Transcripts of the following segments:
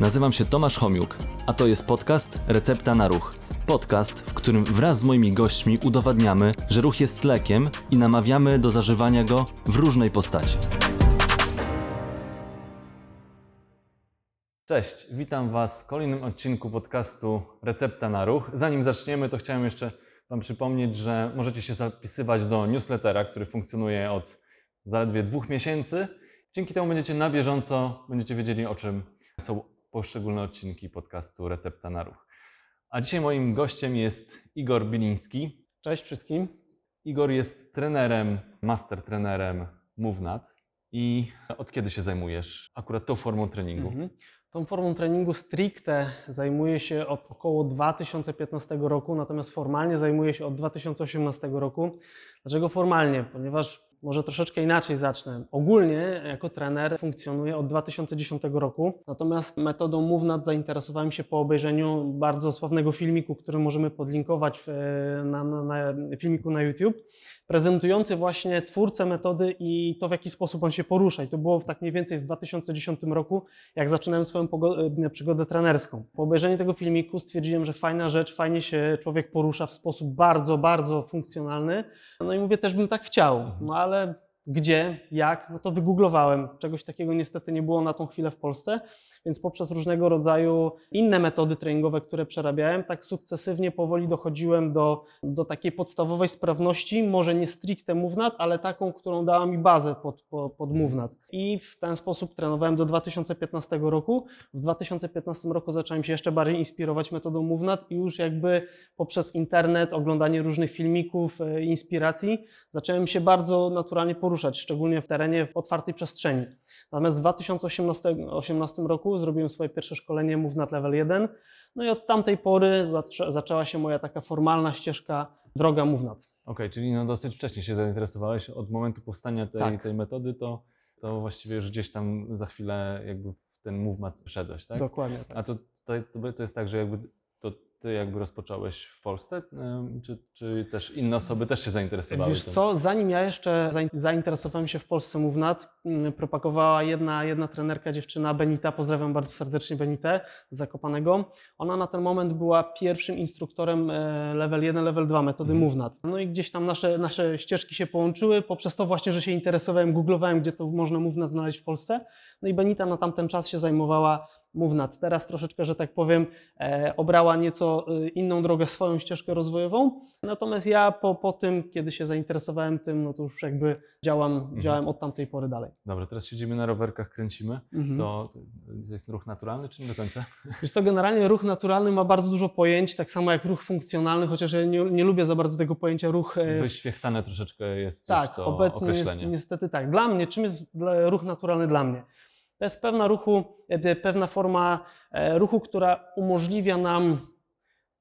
Nazywam się Tomasz Homiuk, a to jest podcast Recepta na Ruch. Podcast, w którym wraz z moimi gośćmi udowadniamy, że ruch jest lekiem i namawiamy do zażywania go w różnej postaci. Cześć, witam Was w kolejnym odcinku podcastu Recepta na Ruch. Zanim zaczniemy, to chciałem jeszcze Wam przypomnieć, że możecie się zapisywać do newslettera, który funkcjonuje od zaledwie dwóch miesięcy. Dzięki temu będziecie na bieżąco, będziecie wiedzieli o czym są poszczególne odcinki podcastu Recepta na Ruch. A dzisiaj moim gościem jest Igor Biliński. Cześć wszystkim. Igor jest trenerem, master trenerem MoveNat. I od kiedy się zajmujesz akurat tą formą treningu? Mhm. Tą formą treningu stricte zajmuję się od około 2015 roku, natomiast formalnie zajmuję się od 2018 roku. Dlaczego formalnie? Ponieważ może troszeczkę inaczej zacznę. Ogólnie jako trener funkcjonuję od 2010 roku, natomiast metodą MoveNat zainteresowałem się po obejrzeniu bardzo sławnego filmiku, który możemy podlinkować w, na, na, na filmiku na YouTube, prezentujący właśnie twórcę metody i to, w jaki sposób on się porusza. I to było tak mniej więcej w 2010 roku, jak zaczynałem swoją pogo- przygodę trenerską. Po obejrzeniu tego filmiku stwierdziłem, że fajna rzecz, fajnie się człowiek porusza w sposób bardzo, bardzo funkcjonalny. No i mówię, też bym tak chciał, no ale fala gdzie, jak, no to wygooglowałem. Czegoś takiego niestety nie było na tą chwilę w Polsce, więc poprzez różnego rodzaju inne metody treningowe, które przerabiałem, tak sukcesywnie, powoli dochodziłem do, do takiej podstawowej sprawności, może nie stricte MoveNat, ale taką, którą dała mi bazę pod, pod, pod MoveNat. I w ten sposób trenowałem do 2015 roku. W 2015 roku zacząłem się jeszcze bardziej inspirować metodą MoveNat i już jakby poprzez internet, oglądanie różnych filmików, e, inspiracji, zacząłem się bardzo naturalnie poruszać, szczególnie w terenie w otwartej przestrzeni. Natomiast w 2018 18 roku zrobiłem swoje pierwsze szkolenie MoveNat Level 1, no i od tamtej pory zaczę, zaczęła się moja taka formalna ścieżka, droga MoveNat. Okej, czyli no dosyć wcześnie się zainteresowałeś. Od momentu powstania tej, Tak. tej metody, to, to właściwie już gdzieś tam za chwilę jakby w ten movement wszedłeś, tak? Dokładnie tak. A to, to, to, jest tak, że jakby ty jakby rozpocząłeś w Polsce, czy, czy też inne osoby też się zainteresowały Wiesz tym? co, zanim ja jeszcze zain- zainteresowałem się w Polsce MoveNat, mm, propagowała jedna, jedna trenerka, dziewczyna Benita, pozdrawiam bardzo serdecznie Benitę z Zakopanego. Ona na ten moment była pierwszym instruktorem e, level 1, level 2 metody Mhm. MoveNat. No i gdzieś tam nasze, nasze ścieżki się połączyły, poprzez to właśnie, że się interesowałem, googlowałem, gdzie to można MoveNat znaleźć w Polsce. No i Benita na tamten czas się zajmowała MoveNat. Teraz troszeczkę, że tak powiem, e, obrała nieco e, inną drogę, swoją ścieżkę rozwojową. Natomiast ja po, po tym, kiedy się zainteresowałem tym, no to już jakby działam, Mhm. działam od tamtej pory dalej. Dobra, teraz siedzimy na rowerkach, kręcimy. Mhm. To, to jest ruch naturalny, czy nie do końca? Wiesz co, generalnie ruch naturalny ma bardzo dużo pojęć, tak samo jak ruch funkcjonalny, chociaż ja nie, nie lubię za bardzo tego pojęcia ruch. e, Wyświechtane troszeczkę jest tak, już to obecnie jest niestety tak. Dla mnie, czym jest ruch naturalny dla mnie? To jest pewna ruchu, pewna forma e, ruchu, która umożliwia nam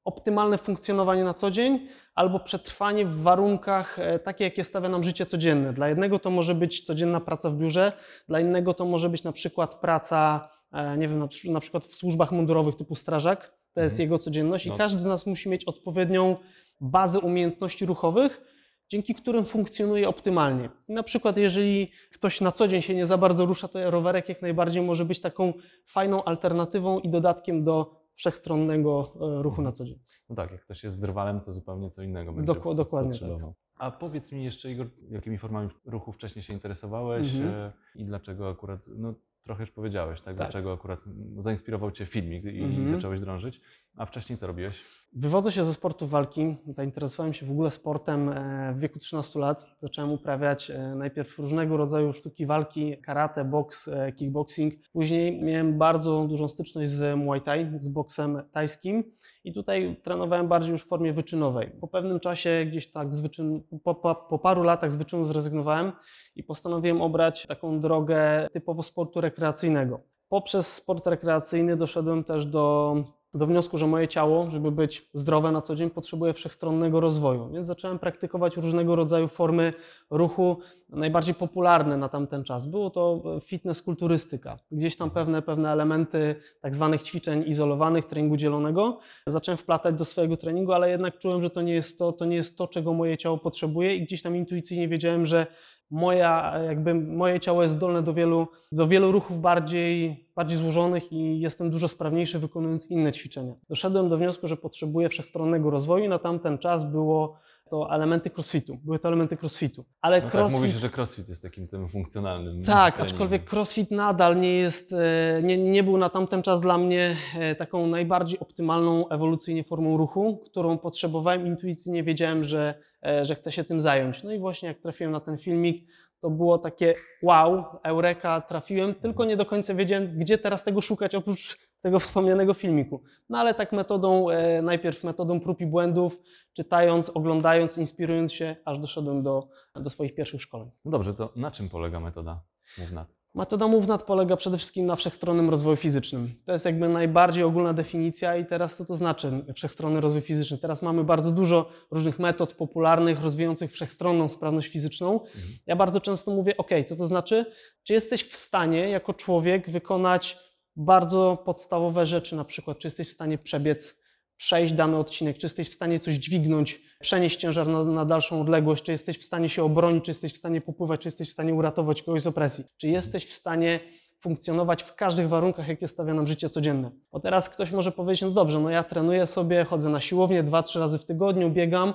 optymalne funkcjonowanie na co dzień albo przetrwanie w warunkach e, takie, jakie stawia nam życie codzienne. Dla jednego to może być codzienna praca w biurze, dla innego to może być na przykład praca, e, nie wiem, na przykład w służbach mundurowych typu strażak. To jest Mhm. jego codzienność i No. każdy z nas musi mieć odpowiednią bazę umiejętności ruchowych, dzięki którym funkcjonuje optymalnie. Na przykład, jeżeli ktoś na co dzień się nie za bardzo rusza, to rowerek jak najbardziej może być taką fajną alternatywą i dodatkiem do wszechstronnego e, ruchu na co dzień. No tak, jak ktoś jest drwalem, to zupełnie co innego będzie Dok- dokładnie tak. A powiedz mi jeszcze, Igor, jakimi formami ruchu wcześniej się interesowałeś Mhm. e, i dlaczego akurat, no trochę już powiedziałeś, tak? Tak. Dlaczego akurat mm, zainspirował Cię filmik i Mhm. zacząłeś drążyć, a wcześniej co robiłeś? Wywodzę się ze sportu walki. Zainteresowałem się w ogóle sportem e, w wieku 13 lat. Zacząłem uprawiać e, najpierw różnego rodzaju sztuki walki, karate, boks, e, kickboxing. Później miałem bardzo dużą styczność z Muay Thai, z boksem tajskim i tutaj trenowałem bardziej już w formie wyczynowej. Po pewnym czasie gdzieś tak z wyczyn, po, po, po paru latach z wyczynu zrezygnowałem i postanowiłem obrać taką drogę typowo sportu rekreacyjnego. Poprzez sport rekreacyjny doszedłem też do do wniosku, że moje ciało, żeby być zdrowe na co dzień, potrzebuje wszechstronnego rozwoju. Więc zacząłem praktykować różnego rodzaju formy ruchu, najbardziej popularne na tamten czas. Było to fitness kulturystyka. Gdzieś tam pewne, pewne elementy tak zwanych ćwiczeń izolowanych, treningu dzielonego. Zacząłem wplatać do swojego treningu, ale jednak czułem, że to nie jest to, to nie jest to, czego moje ciało potrzebuje i gdzieś tam intuicyjnie wiedziałem, że moja, jakby moje ciało jest zdolne do wielu, do wielu ruchów bardziej, bardziej złożonych i jestem dużo sprawniejszy wykonując inne ćwiczenia. Doszedłem do wniosku, że potrzebuję wszechstronnego rozwoju. Na tamten czas było to elementy crossfitu. Były to elementy crossfitu. Ale No tak, crossfit. mówi się, że crossfit jest takim tym funkcjonalnym. Tak, treningiem. aczkolwiek crossfit nadal nie jest, e, nie, nie był na tamten czas dla mnie e, taką najbardziej optymalną ewolucyjnie formą ruchu, którą potrzebowałem intuicyjnie, wiedziałem, że, że chcę się tym zająć. No i właśnie jak trafiłem na ten filmik, to było takie wow, eureka, trafiłem, tylko nie do końca wiedziałem, gdzie teraz tego szukać oprócz tego wspomnianego filmiku. No ale tak metodą, e, najpierw metodą prób i błędów, czytając, oglądając, inspirując się, aż doszedłem do, do swoich pierwszych szkoleń. No dobrze, to na czym polega metoda MoveNat? Metoda MoveNat polega przede wszystkim na wszechstronnym rozwoju fizycznym. To jest jakby najbardziej ogólna definicja i teraz co to znaczy wszechstronny rozwój fizyczny? Teraz mamy bardzo dużo różnych metod popularnych, rozwijających wszechstronną sprawność fizyczną. Ja bardzo często mówię, ok, co to znaczy? Czy jesteś w stanie jako człowiek wykonać bardzo podstawowe rzeczy, na przykład czy jesteś w stanie przebiec, przejść dany odcinek, czy jesteś w stanie coś dźwignąć, przenieść ciężar na, na dalszą odległość, czy jesteś w stanie się obronić, czy jesteś w stanie popływać, czy jesteś w stanie uratować kogoś z opresji, czy jesteś w stanie funkcjonować w każdych warunkach, jakie stawia nam życie codzienne. Bo teraz ktoś może powiedzieć, no dobrze, no ja trenuję sobie, chodzę na siłownię dwa, trzy razy w tygodniu, biegam,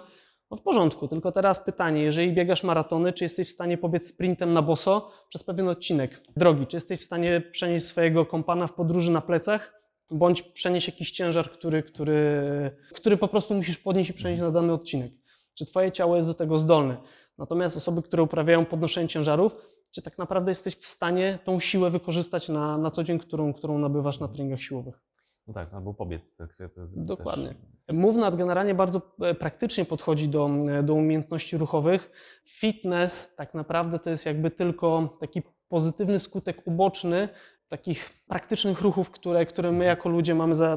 no w porządku, tylko teraz pytanie, jeżeli biegasz maratony, czy jesteś w stanie pobiec sprintem na boso przez pewien odcinek? Drogi? Czy jesteś w stanie przenieść swojego kompana w podróży na plecach, bądź przenieść jakiś ciężar, który, który, który po prostu musisz podnieść i przenieść na dany odcinek? Czy twoje ciało jest do tego zdolne? Natomiast osoby, które uprawiają podnoszenie ciężarów, czy tak naprawdę jesteś w stanie tą siłę wykorzystać na, na co dzień, którą, którą nabywasz na treningach siłowych? No tak, albo pobiec. Tak, sobie to Dokładnie. Też... MoveNat generalnie bardzo e, praktycznie podchodzi do, e, do umiejętności ruchowych. Fitness tak naprawdę to jest jakby tylko taki pozytywny skutek uboczny takich praktycznych ruchów, które, które my jako ludzie mamy za,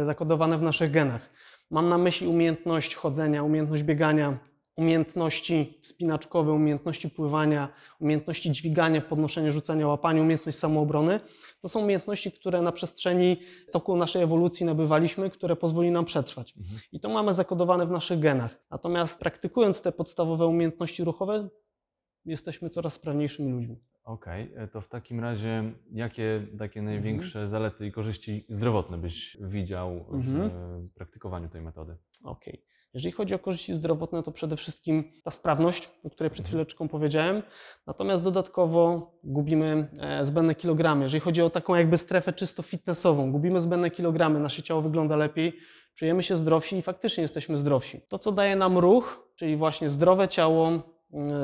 e, zakodowane w naszych genach. Mam na myśli umiejętność chodzenia, umiejętność biegania, umiejętności wspinaczkowe, umiejętności pływania, umiejętności dźwigania, podnoszenia, rzucania, łapania, umiejętność samoobrony. To są umiejętności, które na przestrzeni toku naszej ewolucji nabywaliśmy, które pozwoli nam przetrwać. Mhm. I to mamy zakodowane w naszych genach. Natomiast praktykując te podstawowe umiejętności ruchowe, jesteśmy coraz sprawniejszymi ludźmi. Okej, e, to w takim razie jakie takie największe zalety i korzyści zdrowotne byś widział w Mhm. e, praktykowaniu tej metody? Okej. Jeżeli chodzi o korzyści zdrowotne, to przede wszystkim ta sprawność, o której przed Mhm. chwileczką powiedziałem. Natomiast dodatkowo gubimy e, zbędne kilogramy. Jeżeli chodzi o taką jakby strefę czysto fitnessową, gubimy zbędne kilogramy, nasze ciało wygląda lepiej, czujemy się zdrowsi i faktycznie jesteśmy zdrowsi. To, co daje nam ruch, czyli właśnie zdrowe ciało,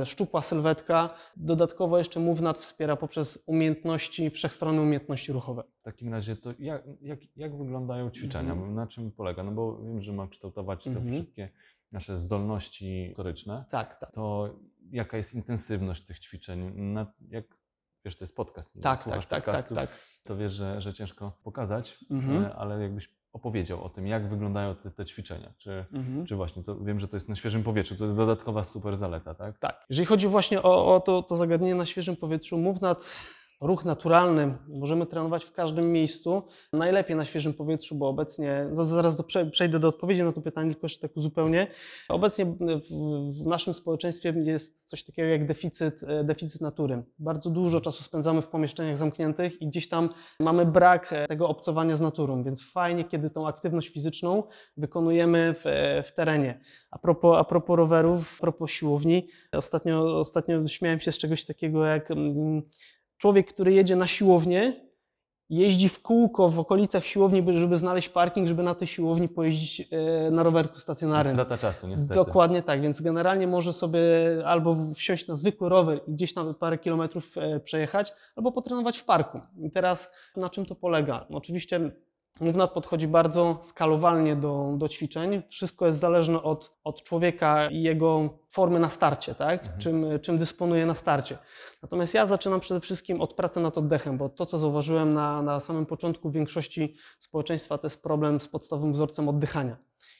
szczupła sylwetka, dodatkowo jeszcze MoveNat wspiera poprzez umiejętności, wszechstronne umiejętności ruchowe. W takim razie to jak, jak, jak wyglądają ćwiczenia? Mhm. Na czym polega? No bo wiem, że ma kształtować te Mhm. wszystkie nasze zdolności motoryczne. Tak, tak. To jaka jest intensywność tych ćwiczeń? Na, jak, wiesz, to jest podcast. no, Tak, tak, tak, tak, podcastu, tak. To wiesz, że, że ciężko pokazać, Mhm. e, ale jakbyś opowiedział o tym, jak wyglądają te, te ćwiczenia. Czy, Mhm. czy właśnie, to wiem, że to jest na świeżym powietrzu, to jest dodatkowa super zaleta, tak? Tak. Jeżeli chodzi właśnie o, o to, to zagadnienie na świeżym powietrzu, mów nad ruch naturalny. Możemy trenować w każdym miejscu. Najlepiej na świeżym powietrzu, bo obecnie, no zaraz do, prze- przejdę do odpowiedzi na to pytanie, tylko jeszcze tak uzupełnię. Obecnie w, w naszym społeczeństwie jest coś takiego jak deficyt, e, deficyt natury. Bardzo dużo czasu spędzamy w pomieszczeniach zamkniętych i gdzieś tam mamy brak e, tego obcowania z naturą, więc fajnie, kiedy tą aktywność fizyczną wykonujemy w, e, w terenie. A propos, a propos rowerów, a propos siłowni, ostatnio, ostatnio śmiałem się z czegoś takiego jak mm, człowiek, który jedzie na siłownię, jeździ w kółko w okolicach siłowni, by- żeby znaleźć parking, żeby na tej siłowni pojeździć e, na rowerku stacjonarnym. Strata czasu, niestety. Dokładnie tak, więc generalnie może sobie albo wsiąść na zwykły rower i gdzieś tam parę kilometrów e, przejechać, albo potrenować w parku. I teraz na czym to polega? No oczywiście MoveNat podchodzi bardzo skalowalnie do, do ćwiczeń. Wszystko jest zależne od, od człowieka i jego formy na starcie, tak? Mhm. czym, czym dysponuje na starcie. Natomiast ja zaczynam przede wszystkim od pracy nad oddechem, bo to, co zauważyłem na, na samym początku w większości społeczeństwa, to jest problem z podstawowym wzorcem oddychania.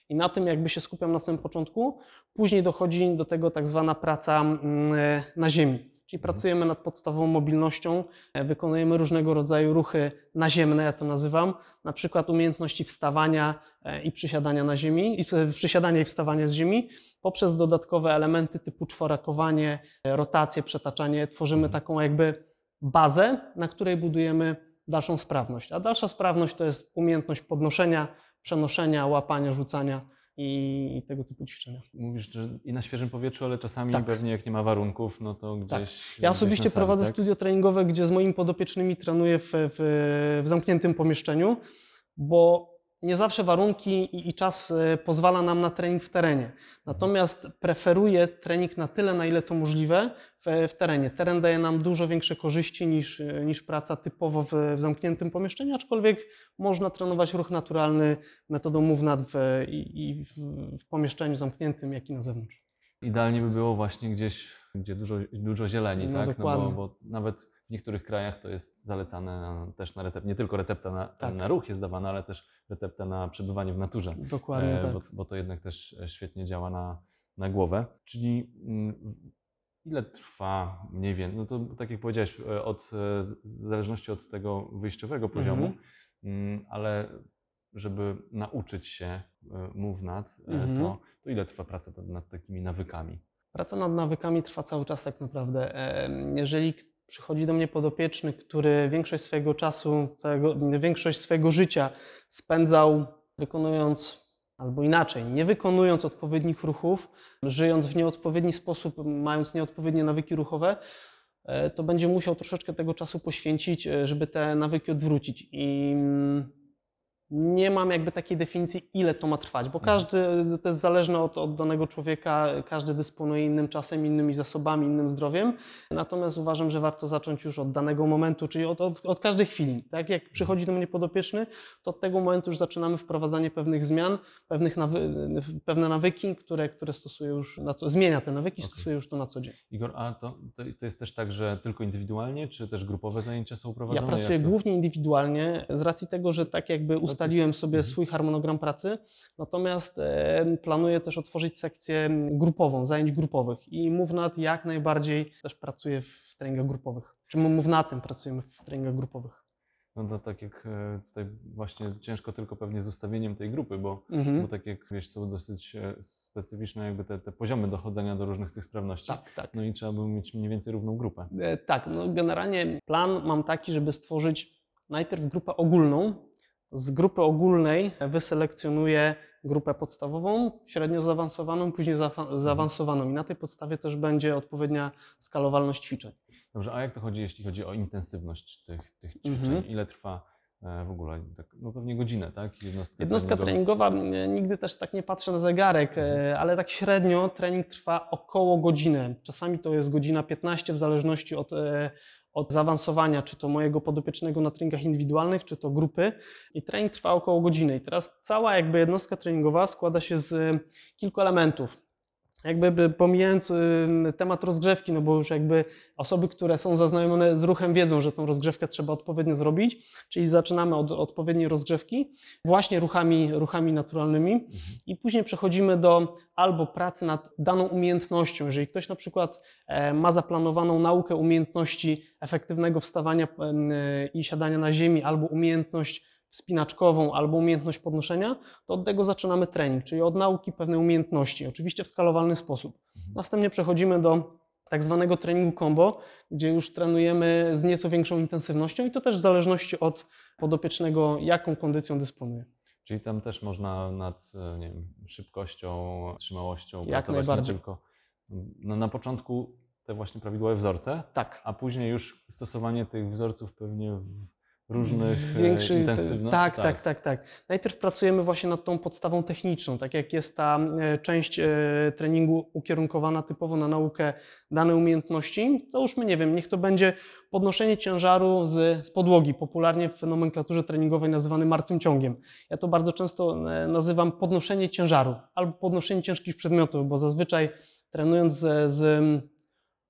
I na tym jakby się skupiam na samym początku. Później dochodzi do tego tak zwana praca mm, e, na ziemi. Czyli pracujemy nad podstawową mobilnością, e, wykonujemy różnego rodzaju ruchy naziemne, ja to nazywam, na przykład umiejętności wstawania e, i przysiadania na ziemi, i przysiadania i wstawania z ziemi, poprzez dodatkowe elementy typu czworakowanie, e, rotację, przetaczanie. Tworzymy taką jakby bazę, na której budujemy dalszą sprawność. A dalsza sprawność to jest umiejętność podnoszenia, przenoszenia, łapania, rzucania i, tego typu ćwiczenia. Mówisz, że i na świeżym powietrzu, ale czasami Tak. pewnie jak nie ma warunków, no to gdzieś. Tak. gdzieś Ja na osobiście sali, prowadzę tak? studio treningowe, gdzie z moimi podopiecznymi trenuję w, w, w zamkniętym pomieszczeniu, bo nie zawsze warunki i, i czas e, pozwala nam na trening w terenie. Natomiast preferuję trening na tyle, na ile to możliwe w, w terenie. Teren daje nam dużo większe korzyści niż, e, niż praca typowo w, w zamkniętym pomieszczeniu, aczkolwiek można trenować ruch naturalny metodą MoveNat w, i, i w, w pomieszczeniu zamkniętym, jak i na zewnątrz. Idealnie by było właśnie gdzieś, gdzie dużo, dużo zieleni, No, tak? dokładnie. No bo, bo nawet w niektórych krajach to jest zalecane na, też na recept, nie tylko recepta na, Tak. na ruch jest dawana, ale też recepta na przebywanie w naturze. Dokładnie E, tak. bo, bo to jednak też e, świetnie działa na, na głowę. Czyli mm, ile trwa mniej więcej, no to tak jak powiedziałeś, e, od, e, w zależności od tego wyjściowego poziomu, Mhm. mm, ale żeby nauczyć się MoveNat, e, Mhm. to, to ile trwa praca nad- nad takimi nawykami? Praca nad nawykami trwa cały czas tak naprawdę. Jeżeli przychodzi do mnie podopieczny, który większość swojego czasu, całego, większość swojego życia spędzał wykonując, albo inaczej, nie wykonując odpowiednich ruchów, żyjąc w nieodpowiedni sposób, mając nieodpowiednie nawyki ruchowe, e, to będzie musiał troszeczkę tego czasu poświęcić, e, żeby te nawyki odwrócić. I mm, nie mam jakby takiej definicji, ile to ma trwać, bo każdy, to jest zależne od, od danego człowieka, każdy dysponuje innym czasem, innymi zasobami, innym zdrowiem. Natomiast uważam, że warto zacząć już od danego momentu, czyli od, od, od każdej chwili. Tak jak przychodzi do mnie podopieczny, to od tego momentu już zaczynamy wprowadzanie pewnych zmian, pewnych nawy, pewne nawyki, które, które stosuje już, na co, zmienia te nawyki, Okej. stosuje już to na co dzień. Igor, a to, to, jest też tak, że tylko indywidualnie, czy też grupowe zajęcia są Ja prowadzone? pracuję Jak to? głównie indywidualnie z racji tego, że tak jakby ustaliłem sobie mhm. swój harmonogram pracy, natomiast planuję też otworzyć sekcję grupową, zajęć grupowych i MoveNat jak najbardziej też pracuje w treningach grupowych. Czy MoveNatem pracujemy w treningach grupowych. No to tak jak e, tutaj właśnie ciężko tylko pewnie z ustawieniem tej grupy, bo, Mhm. bo tak jak wiesz, są dosyć e, specyficzne jakby te, te poziomy dochodzenia do różnych tych sprawności. Tak, tak. No i trzeba by mieć mniej więcej równą grupę. E, Tak, no generalnie plan mam taki, żeby stworzyć najpierw grupę ogólną. Z grupy ogólnej wyselekcjonuję grupę podstawową, średnio zaawansowaną, później zaawa- zaawansowaną i na tej podstawie też będzie odpowiednia skalowalność ćwiczeń. Dobrze, a jak to chodzi, jeśli chodzi o intensywność tych, tych ćwiczeń? Mhm. Ile trwa e, w ogóle? Tak, no pewnie godzinę, tak? Jednostka, Jednostka treningowa, m, nigdy też tak nie patrzę na zegarek, e, ale tak średnio trening trwa około godziny. Czasami to jest godzina 15 w zależności od, e, od zaawansowania, czy to mojego podopiecznego na treningach indywidualnych, czy to grupy. I trening trwa około godziny. I teraz cała jakby jednostka treningowa składa się z kilku elementów. Jakby by pomijając temat rozgrzewki, no bo już jakby osoby, które są zaznajomione z ruchem wiedzą, że tą rozgrzewkę trzeba odpowiednio zrobić, czyli zaczynamy od odpowiedniej rozgrzewki, właśnie ruchami, ruchami naturalnymi Mhm. i później przechodzimy do albo pracy nad daną umiejętnością. Jeżeli ktoś na przykład e, ma zaplanowaną naukę umiejętności efektywnego wstawania i siadania na ziemi, albo umiejętność wspinaczkową, albo umiejętność podnoszenia, to od tego zaczynamy trening, czyli od nauki pewnej umiejętności, oczywiście w skalowalny sposób. Mhm. Następnie przechodzimy do tak zwanego treningu combo, gdzie już trenujemy z nieco większą intensywnością i to też w zależności od podopiecznego, jaką kondycją dysponuje. Czyli tam też można nad e, nie wiem, szybkością, trzymałością Jak pracować najbardziej. nie tylko. No, na początku te właśnie prawidłowe wzorce, Tak. a później już stosowanie tych wzorców pewnie w różnych W e, większej- intensywnościach. Tak, tak, tak, tak. Najpierw pracujemy właśnie nad tą podstawą techniczną, tak jak jest ta e, część e, treningu ukierunkowana typowo na naukę danej umiejętności. Załóżmy, nie wiem, niech to będzie podnoszenie ciężaru z, z podłogi, popularnie w nomenklaturze treningowej nazywany martwym ciągiem. Ja to bardzo często e, nazywam podnoszenie ciężaru albo podnoszenie ciężkich przedmiotów, bo zazwyczaj trenując z, z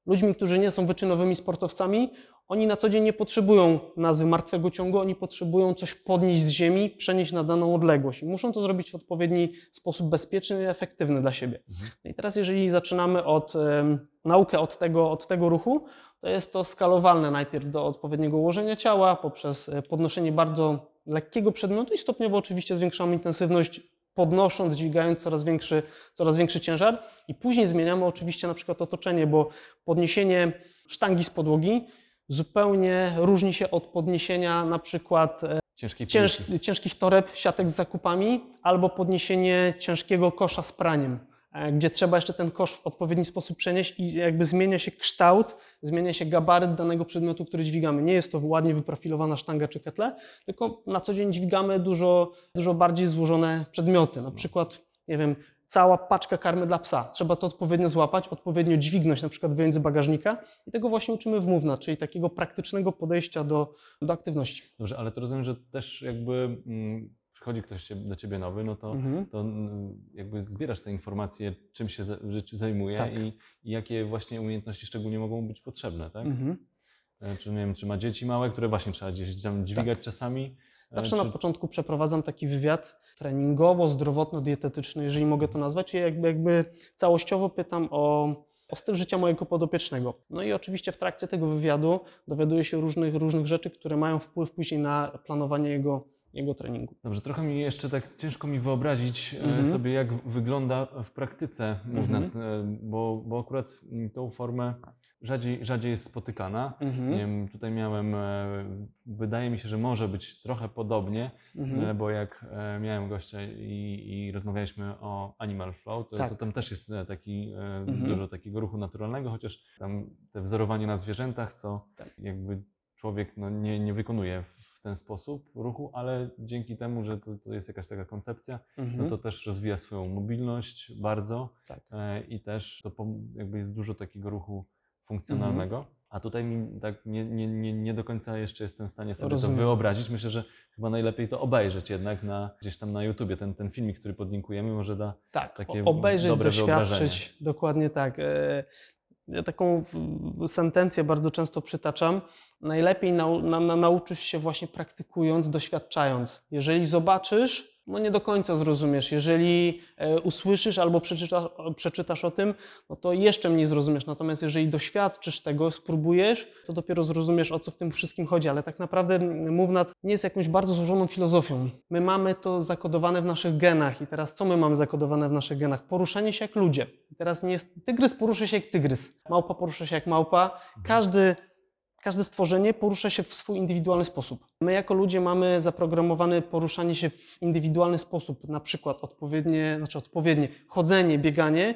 ludźmi, którzy nie są wyczynowymi sportowcami, Oni na co dzień nie potrzebują nazwy martwego ciągu, oni potrzebują coś podnieść z ziemi, przenieść na daną odległość. I muszą to zrobić w odpowiedni sposób bezpieczny i efektywny dla siebie. Mhm. No I teraz, jeżeli zaczynamy od naukę od tego, od tego ruchu, to jest to skalowalne najpierw do odpowiedniego ułożenia ciała poprzez e, podnoszenie bardzo lekkiego przedmiotu i stopniowo oczywiście zwiększamy intensywność, podnosząc, dźwigając coraz większy, coraz większy ciężar. I później zmieniamy oczywiście na przykład otoczenie, bo podniesienie sztangi z podłogi zupełnie różni się od podniesienia na przykład e, cięż, ciężkich toreb, siatek z zakupami albo podniesienie ciężkiego kosza z praniem, e, gdzie trzeba jeszcze ten kosz w odpowiedni sposób przenieść i jakby zmienia się kształt, zmienia się gabaryt danego przedmiotu, który dźwigamy. Nie jest to ładnie wyprofilowana sztanga czy ketle, tylko na co dzień dźwigamy dużo, dużo bardziej złożone przedmioty. Na przykład, nie wiem, cała paczka karmy dla psa. Trzeba to odpowiednio złapać, odpowiednio dźwignąć, na przykład wyjąć z bagażnika i tego właśnie uczymy w Mówna, czyli takiego praktycznego podejścia do, do aktywności. Dobrze, ale to rozumiem, że też jakby mm, przychodzi ktoś do ciebie nowy, no to, Mhm. to mm, jakby zbierasz te informacje, czym się w życiu zajmuje Tak. i, i jakie właśnie umiejętności szczególnie mogą być potrzebne, tak? Mhm. E, Czy, nie wiem, czy ma dzieci małe, które właśnie trzeba gdzieś tam dźwigać czasami? E, Zawsze czy... na początku przeprowadzam taki wywiad treningowo-zdrowotno-dietetyczny, jeżeli mogę to nazwać, i jakby, jakby całościowo pytam o, o styl życia mojego podopiecznego. No i oczywiście w trakcie tego wywiadu dowiaduję się różnych, różnych rzeczy, które mają wpływ później na planowanie jego, jego treningu. Dobrze, trochę mi jeszcze tak ciężko mi wyobrazić e, Mhm. sobie, jak wygląda w praktyce można, Mhm. e, bo, bo akurat tą formę rzadziej, rzadziej jest spotykana. Nie wiem, tutaj miałem, e, wydaje mi się, że może być trochę podobnie, Mhm. e, bo jak e, miałem gościa i, i rozmawialiśmy o Animal Flow, to, Tak. to tam też jest e, taki, e, Mhm. dużo takiego ruchu naturalnego, chociaż tam te wzorowanie na zwierzętach, co Tak. jakby człowiek no, nie, nie wykonuje w ten sposób ruchu, ale dzięki temu, że to, to jest jakaś taka koncepcja, Mhm. no to też rozwija swoją mobilność bardzo Tak. e, i też to pom- jakby jest dużo takiego ruchu funkcjonalnego. Mhm. A tutaj mi tak nie, nie, nie, nie do końca jeszcze jestem w stanie sobie Rozumiem. to wyobrazić. Myślę, że chyba najlepiej to obejrzeć jednak na, gdzieś tam na YouTubie. Ten, ten filmik, który podlinkujemy, może da Tak, takie obejrzeć, dobre doświadczyć, dokładnie tak. E, Ja taką sentencję bardzo często przytaczam. Najlepiej nau, na, na, nauczysz się właśnie praktykując, doświadczając. Jeżeli zobaczysz, no nie do końca zrozumiesz. Jeżeli e, usłyszysz albo przeczyta, przeczytasz o tym, no to jeszcze mniej zrozumiesz. Natomiast jeżeli doświadczysz tego, spróbujesz, to dopiero zrozumiesz, o co w tym wszystkim chodzi. Ale tak naprawdę Mównat nie jest jakąś bardzo złożoną filozofią. My mamy to zakodowane w naszych genach. I teraz co my mamy zakodowane w naszych genach? Poruszanie się jak ludzie. I teraz nie jest, tygrys porusza się jak tygrys, małpa porusza się jak małpa. Każdy każde stworzenie porusza się w swój indywidualny sposób. My jako ludzie mamy zaprogramowane poruszanie się w indywidualny sposób, na przykład odpowiednie, znaczy odpowiednie chodzenie, bieganie.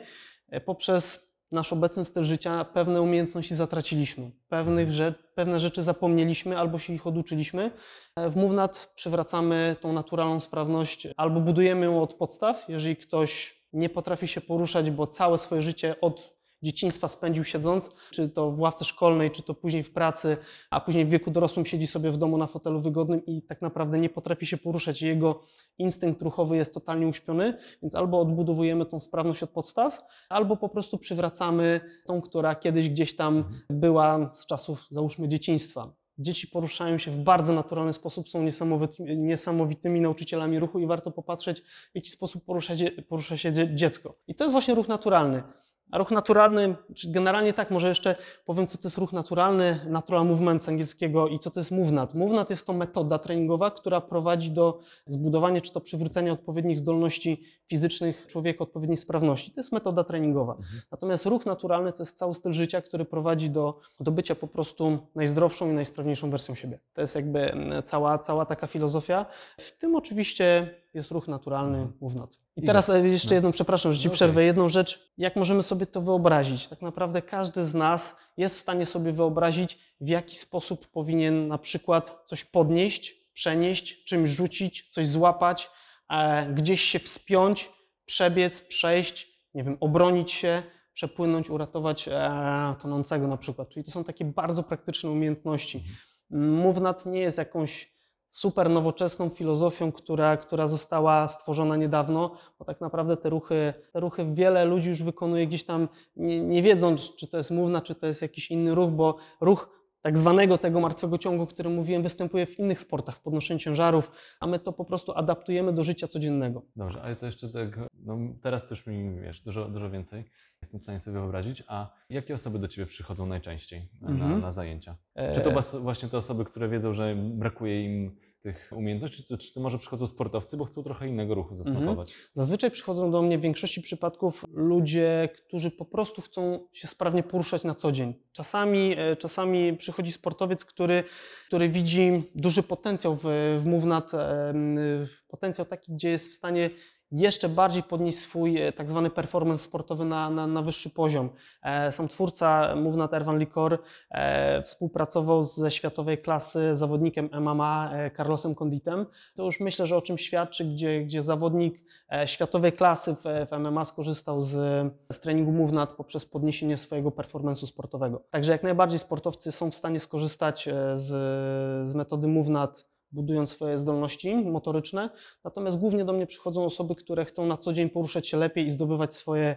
E, Poprzez nasz obecny styl życia pewne umiejętności zatraciliśmy, pewnych rze- pewne rzeczy zapomnieliśmy albo się ich oduczyliśmy. E, W Mównat przywracamy tą naturalną sprawność albo budujemy ją od podstaw, jeżeli ktoś nie potrafi się poruszać, bo całe swoje życie od dzieciństwa spędził siedząc, czy to w ławce szkolnej, czy to później w pracy, a później w wieku dorosłym siedzi sobie w domu na fotelu wygodnym i tak naprawdę nie potrafi się poruszać. Jego instynkt ruchowy jest totalnie uśpiony, więc albo odbudowujemy tą sprawność od podstaw, albo po prostu przywracamy tą, która kiedyś gdzieś tam była z czasów, załóżmy, dzieciństwa. Dzieci poruszają się w bardzo naturalny sposób, są niesamowitymi, niesamowitymi nauczycielami ruchu i warto popatrzeć, w jaki sposób porusza, porusza się dzie- dziecko. I to jest właśnie ruch naturalny. A ruch naturalny, czy generalnie tak, może jeszcze powiem, co to jest ruch naturalny, natural movement z angielskiego i co to jest MoveNat. MoveNat jest to metoda treningowa, która prowadzi do zbudowania czy to przywrócenia odpowiednich zdolności fizycznych człowieka, odpowiedniej sprawności. To jest metoda treningowa. Mhm. Natomiast ruch naturalny to jest cały styl życia, który prowadzi do, do bycia po prostu najzdrowszą i najsprawniejszą wersją siebie. To jest jakby mm, cała, cała taka filozofia. W tym oczywiście jest ruch naturalny, Mhm. MoveNat. I I- teraz e, jeszcze no. jedną, przepraszam, że Ci No przerwę, jedną rzecz. Jak możemy sobie to wyobrazić? Tak naprawdę każdy z nas jest w stanie sobie wyobrazić, w jaki sposób powinien na przykład coś podnieść, przenieść, czymś rzucić, coś złapać, e, gdzieś się wspiąć, przebiec, przejść, nie wiem, obronić się, przepłynąć, uratować e, tonącego na przykład. Czyli to są takie bardzo praktyczne umiejętności. MoveNat nie jest jakąś super nowoczesną filozofią, która, która została stworzona niedawno, bo tak naprawdę te ruchy, te ruchy wiele ludzi już wykonuje gdzieś tam, nie, nie wiedząc, czy to jest MoveNat, czy to jest jakiś inny ruch, bo ruch tak zwanego tego martwego ciągu, o którym mówiłem, występuje w innych sportach, w podnoszeniu ciężarów, a my to po prostu adaptujemy do życia codziennego. Dobrze, ale to jeszcze tak, no teraz już mi wiesz, dużo, dużo więcej jestem w stanie sobie wyobrazić. A jakie osoby do Ciebie przychodzą najczęściej na, Mhm. na zajęcia? E, Czy to was, właśnie te osoby, które wiedzą, że brakuje im tych umiejętności, czy, czy to może przychodzą sportowcy, bo chcą trochę innego ruchu Mhm. zasmakować? Zazwyczaj przychodzą do mnie w większości przypadków ludzie, którzy po prostu chcą się sprawnie poruszać na co dzień. Czasami, e, czasami przychodzi sportowiec, który, który widzi duży potencjał w, w potencjał taki, gdzie jest w stanie jeszcze bardziej podnieść swój e, tak zwany performance sportowy na, na, na wyższy poziom. E, Sam twórca MoveNat Erwan Likor e, współpracował ze światowej klasy zawodnikiem MMA Carlosem Conditem. To już myślę, że o czym świadczy, gdzie, gdzie zawodnik światowej klasy w, w MMA skorzystał z, z treningu MoveNat poprzez podniesienie swojego performance'u sportowego. Także jak najbardziej sportowcy są w stanie skorzystać z, z metody MoveNat budując swoje zdolności motoryczne, natomiast głównie do mnie przychodzą osoby, które chcą na co dzień poruszać się lepiej i zdobywać swoje,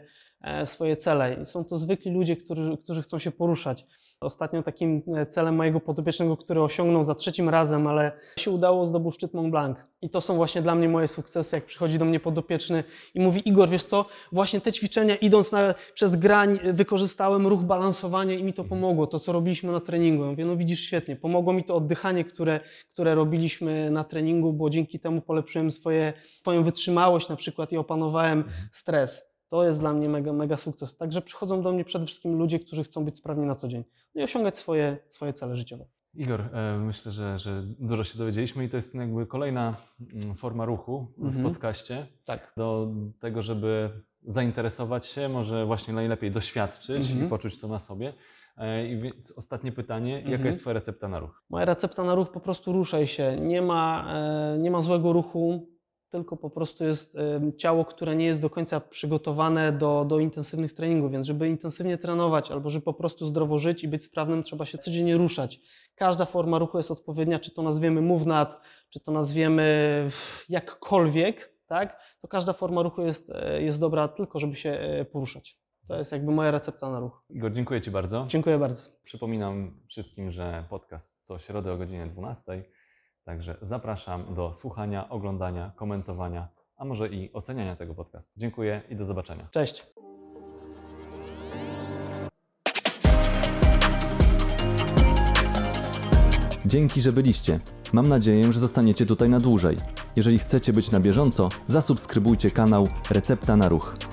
swoje cele. I są to zwykli ludzie, którzy, którzy chcą się poruszać. Ostatnio takim e, celem mojego podopiecznego, który osiągnął za trzecim razem, ale się udało, zdobył szczyt Mont Blanc. I to są właśnie dla mnie moje sukcesy, jak przychodzi do mnie podopieczny i mówi Igor, wiesz co, właśnie te ćwiczenia idąc na, przez grań wykorzystałem ruch balansowania i mi to pomogło, to co robiliśmy na treningu. Ja mówię, no widzisz, świetnie, pomogło mi to oddychanie, które, które robiliśmy na treningu, bo dzięki temu polepszyłem swoje, swoją wytrzymałość na przykład i opanowałem stres. To jest dla mnie mega, mega sukces. Także przychodzą do mnie przede wszystkim ludzie, którzy chcą być sprawni na co dzień no i osiągać swoje, swoje cele życiowe. Igor, e, myślę, że, że dużo się dowiedzieliśmy i to jest jakby kolejna mm, forma ruchu w Mhm. podcaście Tak. do tego, żeby zainteresować się, może właśnie najlepiej doświadczyć Mhm. i poczuć to na sobie. E, I więc ostatnie pytanie, jaka Mhm. jest Twoja recepta na ruch? Moja recepta na ruch po prostu ruszaj się. Nie ma, e, nie ma złego ruchu, tylko po prostu jest ciało, które nie jest do końca przygotowane do, do intensywnych treningów. Więc żeby intensywnie trenować albo żeby po prostu zdrowo żyć i być sprawnym, trzeba się codziennie ruszać. Każda forma ruchu jest odpowiednia, czy to nazwiemy MoveNat, czy to nazwiemy jakkolwiek, tak? To każda forma ruchu jest, e, jest dobra tylko, żeby się e, poruszać. To jest jakby moja recepta na ruch. Igor, dziękuję Ci bardzo. Dziękuję bardzo. Przypominam wszystkim, że podcast co środę o godzinie 12. Także zapraszam do słuchania, oglądania, komentowania, a może i oceniania tego podcastu. Dziękuję i do zobaczenia. Cześć. Dzięki, że byliście. Mam nadzieję, że zostaniecie tutaj na dłużej. Jeżeli chcecie być na bieżąco, zasubskrybujcie kanał Recepta na Ruch.